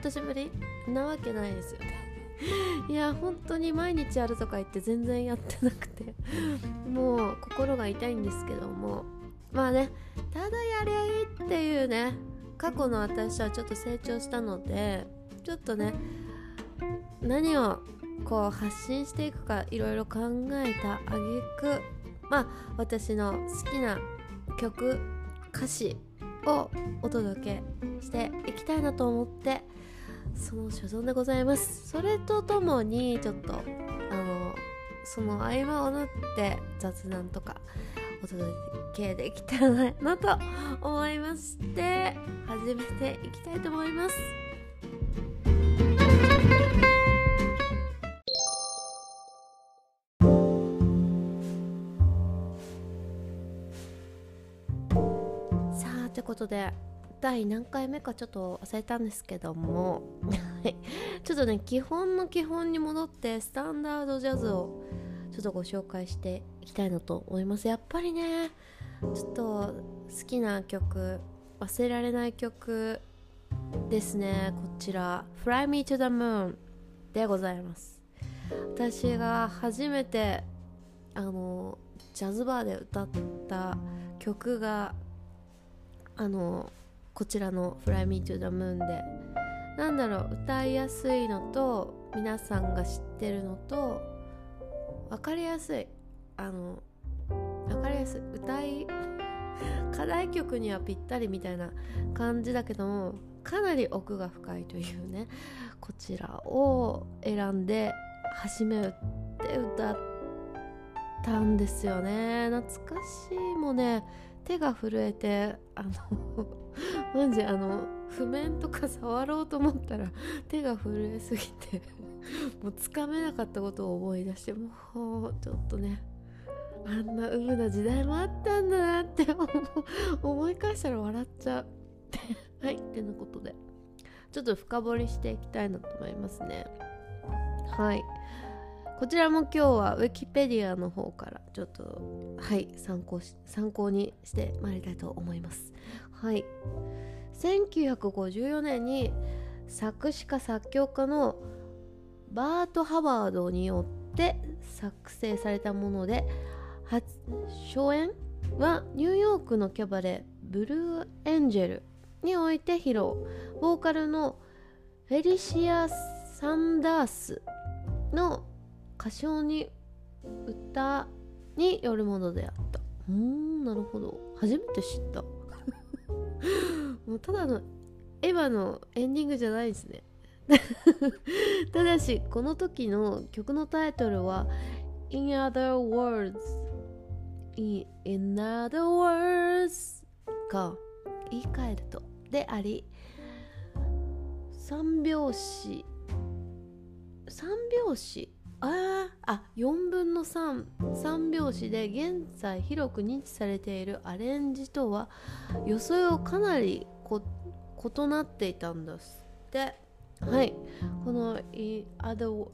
半年ぶりなわけないですよね。いや本当に毎日やるとか言って全然やってなくて。もう心が痛いんですけども。まあねただやりゃいいっていうね過去の私はちょっと成長したのでちょっとね何をこう発信していくかいろいろ考えたあげくまあ私の好きな曲歌詞をお届けしていきたいなと思ってその所存でございます。それとともにちょっとあのその合間を縫って雑談とかお届けできたらなと思いまして始めていきたいと思います。さあってことで第何回目かちょっと忘れたんですけども ちょっとね基本の基本に戻ってスタンダードジャズをちょっとご紹介していきたいなと思います。やっぱりねちょっと好きな曲忘れられない曲ですねこちら「Fly Me to the Moon」でございます。私が初めてあのジャズバーで歌った曲があのこちらの「Fly Me to the Moon で」なんだろう歌いやすいのと皆さんが知ってるのと分かりやすい。あの分かりやすい。歌い 課題曲にはぴったりみたいな感じだけどもかなり奥が深いというねこちらを選んで初めて歌ったんですよね。懐かしいもね手が震えてあのマジあの譜面とか触ろうと思ったら手が震えすぎて もうつかめなかったことを思い出してもうちょっとね。あんなウブな時代もあったんだなって 思い返したら笑っちゃう はいってなことで。ちょっと深掘りしていきたいなと思いますね。はい。こちらも今日はウィキペディアの方からちょっとはい参考し参考にしてまいりたいと思います。はい。1954年に作詞家作曲家のバート・ハワードによって作成されたもので初初演はニューヨークのキャバレーブルーエンジェルにおいて披露ボーカルのフェリシア・サンダースの歌唱に歌によるものであった。うーんなるほど。初めて知った。もうただのエヴァのエンディングじゃないですね。ただしこの時の曲のタイトルは In other words in, in other words か言い換えるとであり三拍子三拍子ああ4分の33拍子で現在広く認知されているアレンジとは予想をかなり異なっていたんですではい。この in other,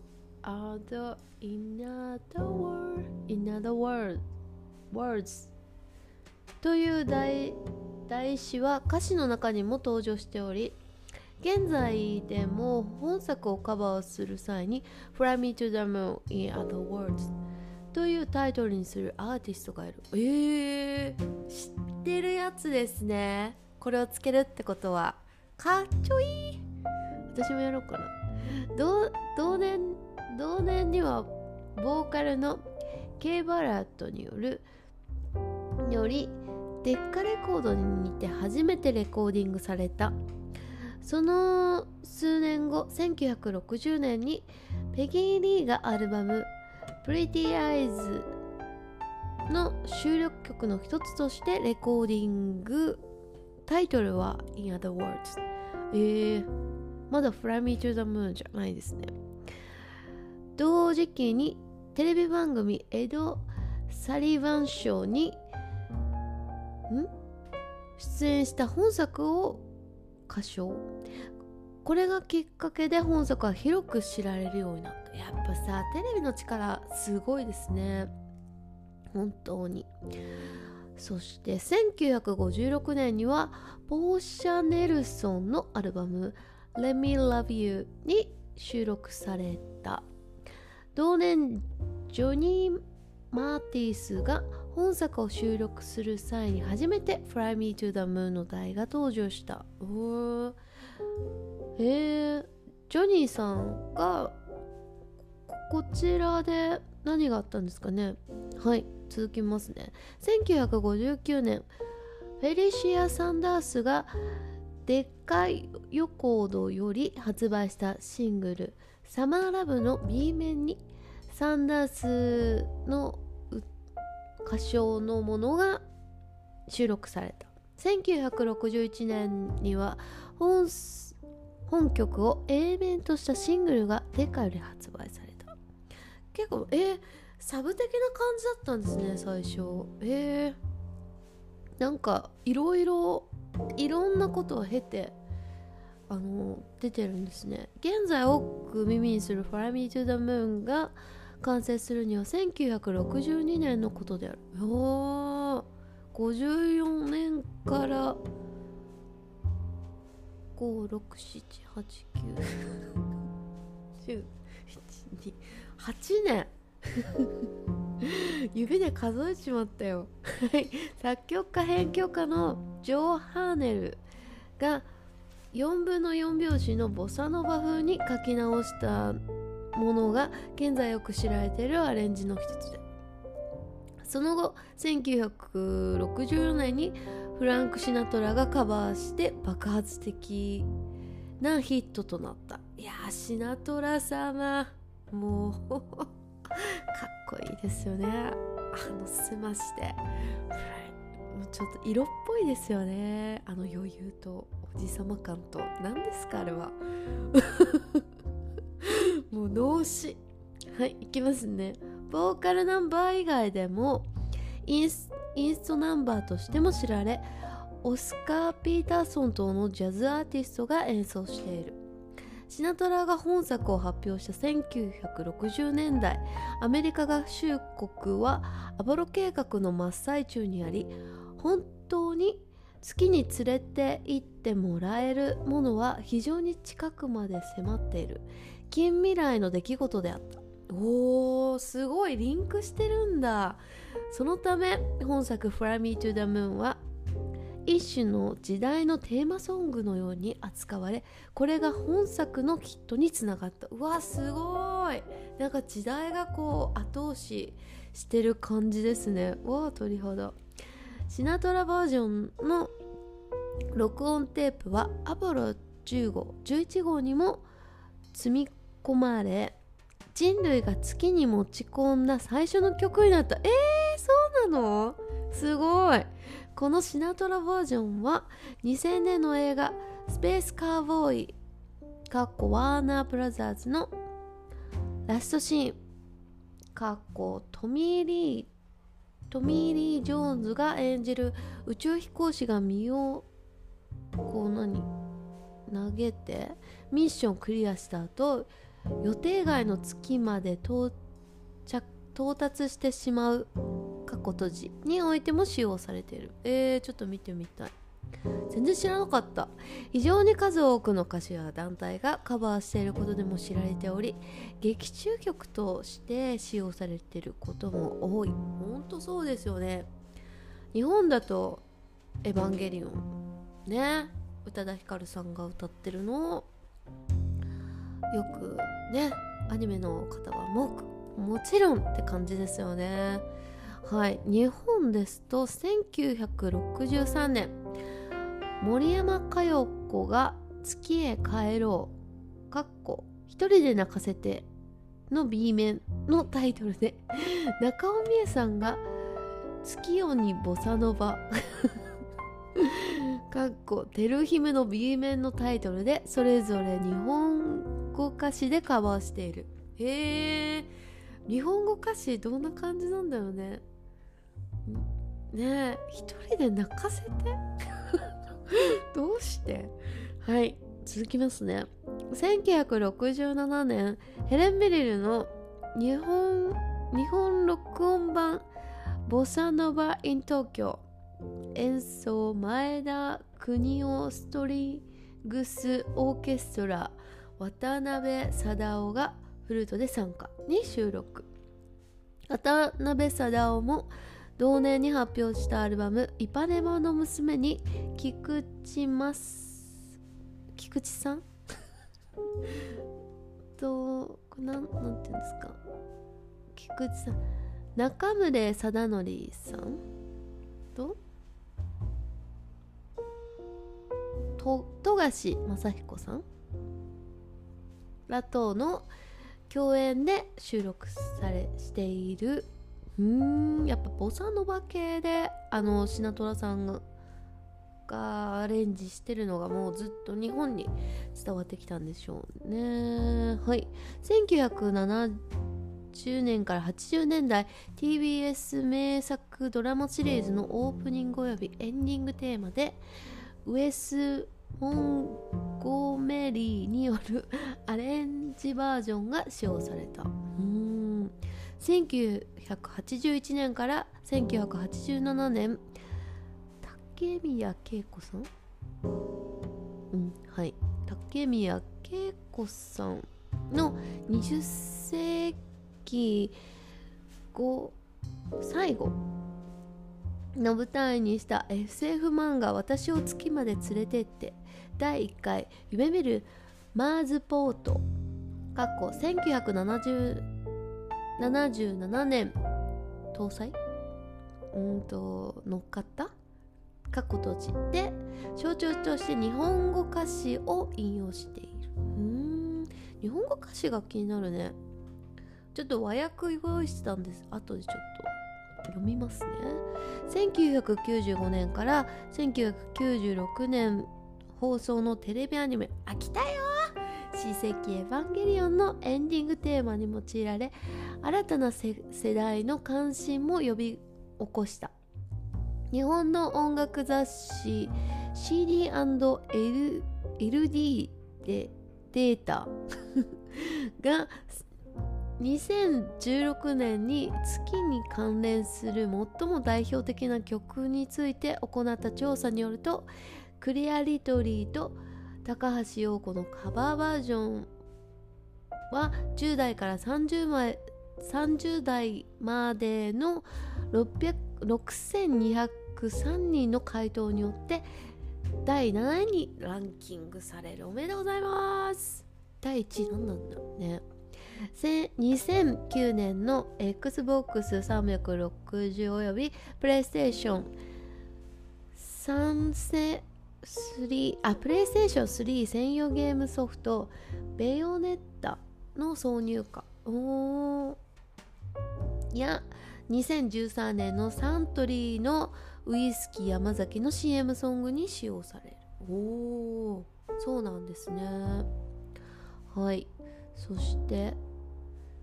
other, in other, word, in other word, words という題題詞は歌詞の中にも登場しており現在でも本作をカバーする際に Fly Me to the Moon in Other Words というタイトルにするアーティストがいる。えー、知ってるやつですね。これをつけるってことは。かっちょいい。私もやろうかな。同年同年にはボーカルの K バラットによるよりデッカレコードにて初めてレコーディングされたその数年後1960年にペギー・リーがアルバム「Pretty Eyes」の収録曲の一つとしてレコーディングタイトルは「In Other Words」えー、まだ「Fly Me to the Moon」じゃないですね。同時期にテレビ番組エド・サリバン賞に出演した本作を歌唱これがきっかけで本作は広く知られるようになった。やっぱさテレビの力すごいですね。本当に。そして1956年にはポーシャ・ネルソンのアルバム Let Me Love You に収録された。同年ジョニー・マーティスが本作を収録する際に初めて Fly Me to the Moon の題が登場した。おへえジョニーさんがこちらで何があったんですかね。はい続きますね。1959年フェリシア・サンダースがでっかいヨコードより発売したシングル「サマーラブの B 面にサンダースの歌唱のものが収録された。1961年には本本曲を A 面としたシングルがデカより発売された。結構えー、サブ的な感じだったんですね最初。えー、なんかいろいろいろんなことを経てあの出てるんですね。現在多く耳にする「Fly Me to the Moon」が完成するには1962年のことである。お54年から5678910 8年。指で数えちまったよ。作曲家編曲家のジョー・ハーネルが4分の4拍子のボサノバ風に書き直した。ものが現在よく知られているアレンジの一つで。その後1964年にフランク・シナトラがカバーして爆発的なヒットとなった。いやシナトラ様。もう かっこいいですよね。あのせまして。もうちょっと色っぽいですよね。あの余裕とおじさま感と。何ですかあれは。もう脳死はいいきますね。ボーカルナンバー以外でもインストナンバーとしても知られオスカー・ピーターソン等のジャズアーティストが演奏している。シナトラが本作を発表した1960年代アメリカ合衆国はアポロ計画の真っ最中にあり本当に月に連れて行ってもらえるものは非常に近くまで迫っている。近未来の出来事であった。おーすごいリンクしてるんだ。そのため本作「Fly Me to the Moon」は一種の時代のテーマソングのように扱われこれが本作のヒットにつながった。うわすごい。なんか時代がこう後押ししてる感じですね。わあ鳥肌。シナトラバージョンの録音テープはアポロ10号11号にも積み込まれ。人類が月に持ち込んだ最初の曲になった。えー、そうなの？すごい。このシナトラバージョンは2000年の映画「スペースカーボーイ」かっこワーナーブラザーズのラストシーン。かっこトミー・リートミー・リー・ジョーンズが演じる宇宙飛行士が身をこう何？投げてミッションクリアした後予定外の月まで到着到達してしまう過去閉じにおいても使用されている。えー、ちょっと見てみたい。全然知らなかった。非常に数多くの歌手や団体がカバーしていることでも知られており劇中曲として使用されていることも多い。ほんとそうですよね。日本だと「エヴァンゲリオン」ね宇多田ヒカルさんが歌ってるのをよくねアニメの方はももちろんって感じですよね。はい。日本ですと1963年森山佳代子が月へ帰ろう一人で泣かせての B 面のタイトルで 中尾美恵さんが月夜にボサノバ かっこてる姫の B 面のタイトルでそれぞれ日本語歌詞でカバーしている。へえ。日本語歌詞どんな感じなんだろうね。ねえ。一人で泣かせて？どうして？はい。続きますね。1967年ヘレン・メリルの日本日本録音版ボサノバ・イン東京。演奏前田邦夫ストリングスオーケストラ。渡辺貞夫がフルートで参加に収録。渡辺貞夫も同年に発表したアルバム「イパネマの娘」に菊池ます菊池さん？となんなんていうんですか？菊池さん。中村貞則さん？と？と富樫雅彦さん？らとの共演で収録されしているうんやっぱボサノバ系であのシナトラさんがアレンジしてるのがもうずっと日本に伝わってきたんでしょうね。はい。1970年から80年代 TBS 名作ドラマシリーズのオープニングおよびエンディングテーマでウエス・モンゴメリーによるアレンジバージョンが使用された。うん。1981年から1987年。竹宮恵子さん？うんはい。竹宮恵子さんの20世紀後最後。の舞台にした SF 漫画「私を月まで連れてって」第1回「夢見るマーズポート」過去1977年搭載？うんと乗っかった？過去閉じて象徴として日本語歌詞を引用している。うん日本語歌詞が気になるね。ちょっと和訳用意してたんです。後でちょっと読みますね1995年から1996年放送のテレビアニメ「あ来たよ!」「史跡エヴァンゲリオン」のエンディングテーマに用いられ新たな世代の関心も呼び起こした日本の音楽雑誌 CD&LD でデータが 2016年に月に関連する最も代表的な曲について行った調査によるとクリアリトリーと高橋洋子のカバーバージョンは10代から30枚30代までの6203人の回答によって第7位にランキングされる？おめでとうございます第1位何なんだろうね。2009年の XBOX360 およびプレイステーション3世3あプレイステーション3専用ゲームソフトベヨネッタの挿入歌。おー。や2013年のサントリーのウイスキー山崎の CM ソングに使用される。おおそうなんですね。はい。そして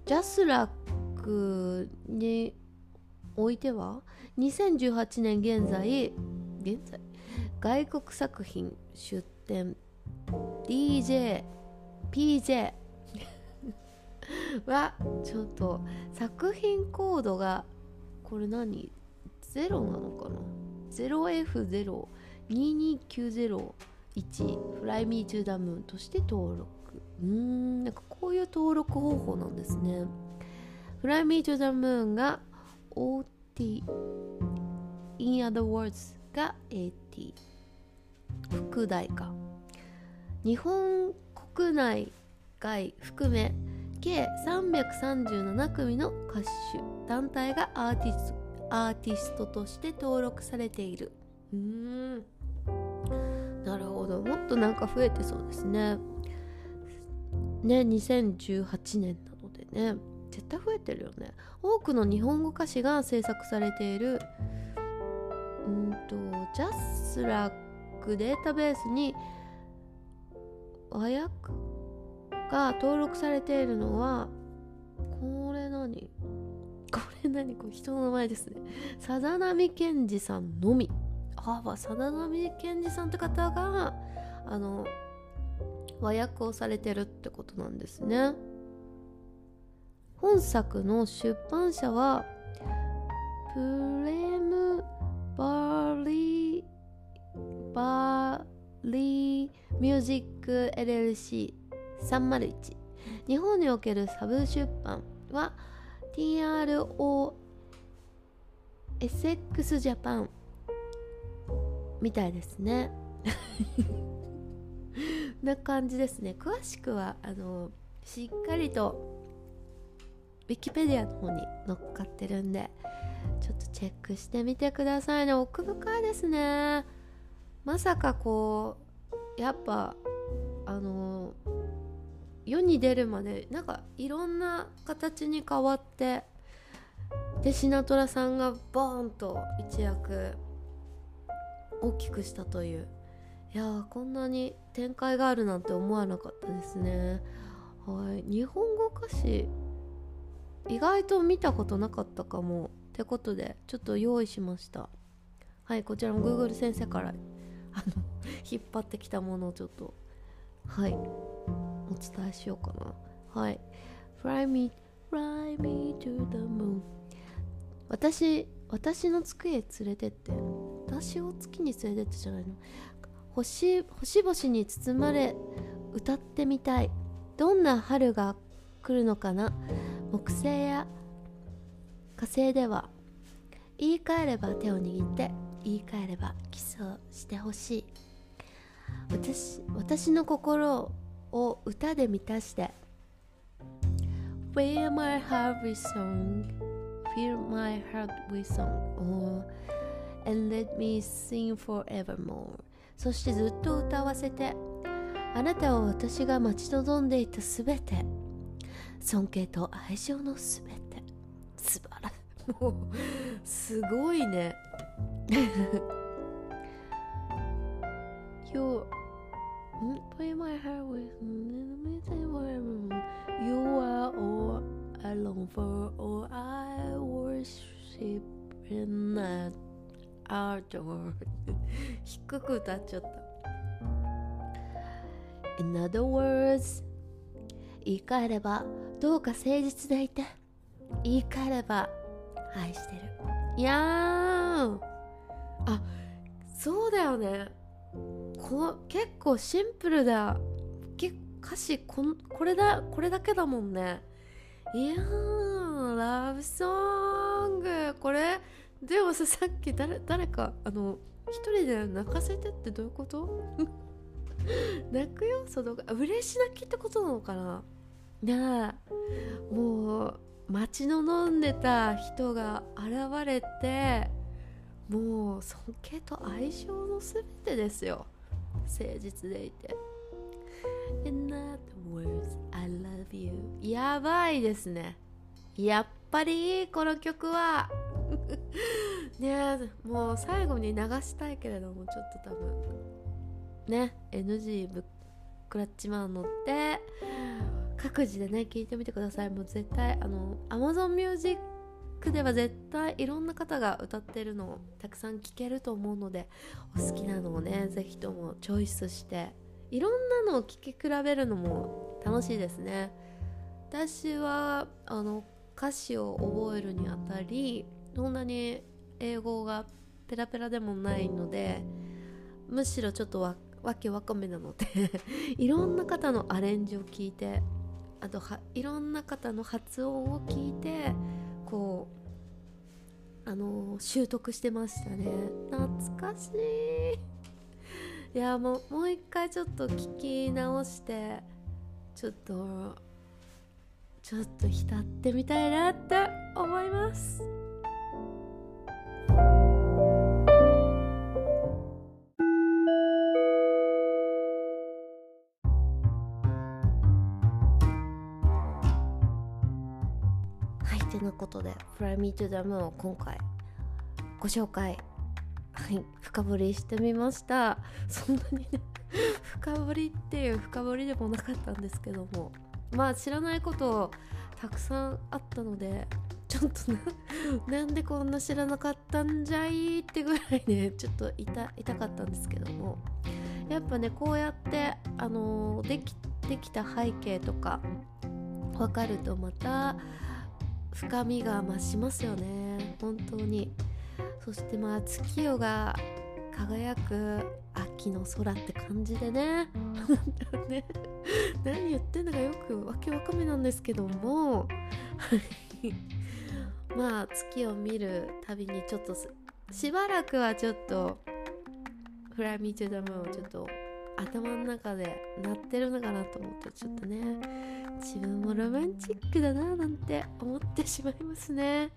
ジャスラックにおいては2018年現在現在？外国作品出展。DJ PJ はちょっと作品コードがこれ何？ゼロなのかな？0F022901 Fly Me to the Moon として登録。うーんなんかこういう登録方法なんですね。Fly Me to the Moon が OT In other words が AT 副題か。日本国内外含め計337組の歌手団体がアーティストアーティストとして登録されている。うーん。なるほど。もっとなんか増えてそうですね。ね2018年なのでね。絶対増えてるよね。多くの日本語歌詞が制作されているうんとジャスラックデータベースに和訳が登録されているのはこれ何？これ何？これ人の名前ですね。さだなみけんじさんのみ。ああさだなみけんじさんって方があの和訳をされてるってことなんですね。本作の出版社はプレムバーリーバーリーミュージック LLC301 日本におけるサブ出版は TRO SX ジャパンみたいですね。な感じですね。詳しくはあのしっかりとウィキペディアの方に載っかってるんでちょっとチェックしてみてくださいね。奥深いですね。まさかこうやっぱあの世に出るまでなんかいろんな形に変わってでシナトラさんがボーンと一躍大きくしたという。いやーこんなに展開があるなんて思わなかったですね。はい。日本語歌詞意外と見たことなかったかもってことでちょっと用意しました。はいこちらも Google 先生からあの 引っ張ってきたものをちょっとはいお伝えしようかな。はい。Fly me, fly me to the moon 私私の月へ連れてって。私を月に連れてってじゃないの。星星々に包まれ歌ってみたい。どんな春が来るのかな？木星や火星では。言い換えれば手を握って言い換えればキスをしてほしい。私私の心を歌で満たして。Fill my heart with song. Fill my heart with song. Oh, And let me sing forevermore. そしてずっと歌わせてあなたは私が待ち望んでいたすべて尊敬と愛情のすべて素晴らしいもうすごいね You play my heart with me You are all I long for all I worship and adore 低く歌っちゃった。In other words 言い換えればどうか誠実でいて言い換えれば愛してる。いやーあそうだよね。こ結構シンプルだ。歌詞ここれだこれだけだもんね。いやーラブソングこれでもさ さっき誰誰かあの一人で泣かせてってどういうこと？泣く要素とか嬉し泣きってことなのかな？ねえもう待ち望んでた人が現れてもう尊敬と愛情の全てですよ。誠実でいて。In other words, I love you. やばいですね。やっぱりこの曲は。ねえもう最後に流したいけれどもちょっと多分。ね NG ぶっくらっちまうのって各自でね聞いてみてください。もう絶対あの Amazon Music では絶対いろんな方が歌ってるのをたくさん聴けると思うのでお好きなのをね是非ともチョイスしていろんなのを聴き比べるのも楽しいですね。私はあの歌詞を覚えるにあたりそんなに英語がペラペラでもないのでむしろちょっとわわけわかめなので いろんな方のアレンジを聞いてあとはいろんな方の発音を聞いてこうあの習得してましたね。懐かしい。いやもうもう一回ちょっと聞き直してちょっとちょっと浸ってみたいなって思います。ということで「Fly Me to the Moon」を今回ご紹介はい深掘りしてみました。そんなにね 深掘りっていう深掘りでもなかったんですけどもまあ知らないことたくさんあったのでちょっとな なんでこんな知らなかったんじゃいってぐらいね ちょっと痛痛かったんですけども。やっぱねこうやってあの、できできた背景とか分かるとまた深みが増しますよね。本当に。そしてまあ月夜が輝く秋の空って感じでね。ね。何言ってんのかよくわけわかめなんですけども。まあ月を見るたびにちょっとしばらくはちょっとフライミーチュダムをちょっと頭の中で鳴ってるのかなと思ってちょっとね自分もロマンチックだななんて思ってしまいますね。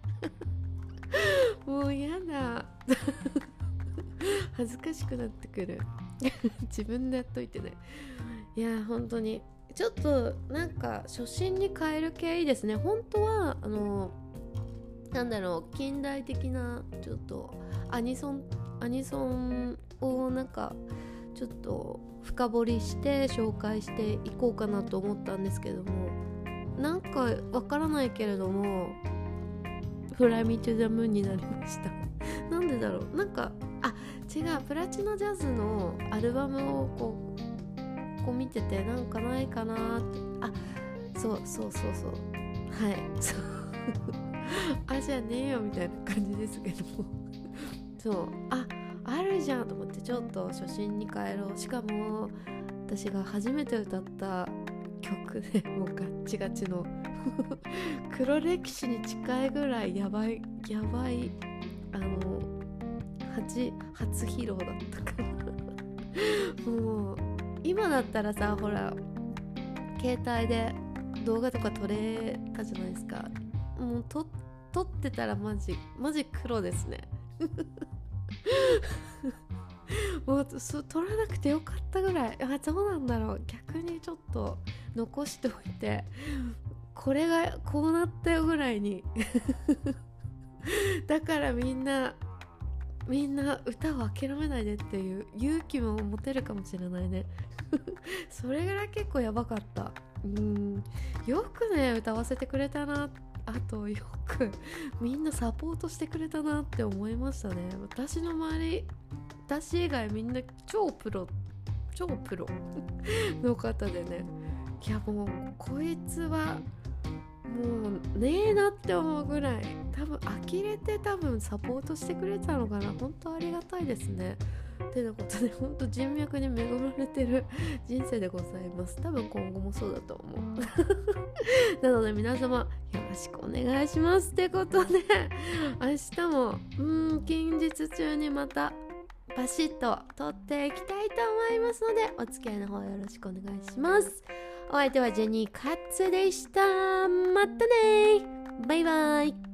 もうやだ。恥ずかしくなってくる。自分でやっといてね。いや本当に。ちょっとなんか初心に変える系いいですね。本当はあのなんだろう近代的なちょっとアニソンアニソンをなんかちょっと深掘りして紹介していこうかなと思ったんですけどもなんかわからないけれども「フライミートゥザムーンになりました。なんでだろう？なんかあ違う。プラチナジャズのアルバムをこうこう見ててなんかないかなって。あそうそうそうそう。はい。そう。あじゃねえよみたいな感じですけども。そう。ああるじゃんと思ってちょっと初心に帰ろう。しかも私が初めて歌った曲で もうガッチガチの 黒歴史に近いぐらいやばいやばいあの初初披露だったかな もう今だったらさほら携帯で動画とか撮れたじゃないですかもう撮撮ってたらマジマジ黒ですね もうそ取らなくてよかったぐらい。あどうなんだろう。逆にちょっと残しておいて。これがこうなったよぐらいに。だからみんなみんな歌を諦めないでっていう勇気も持てるかもしれないね。それぐらい結構やばかった。うん。よくね歌わせてくれたなっあとよくみんなサポートしてくれたなって思いましたね。私の周り私以外みんな超プロ超プロ の方でね。いやもうこいつはもうねえなって思うぐらい。多分呆れて多分サポートしてくれたのかな。本当ありがたいですね。てなことで本当人脈に恵まれてる 人生でございます。多分今後もそうだと思う。なので皆様よろしくお願いしますってことで 明日もうん近日中にまたバシッと撮っていきたいと思いますのでお付き合いの方よろしくお願いします。お相手はジェニー・カッツでした。またねバイバイ。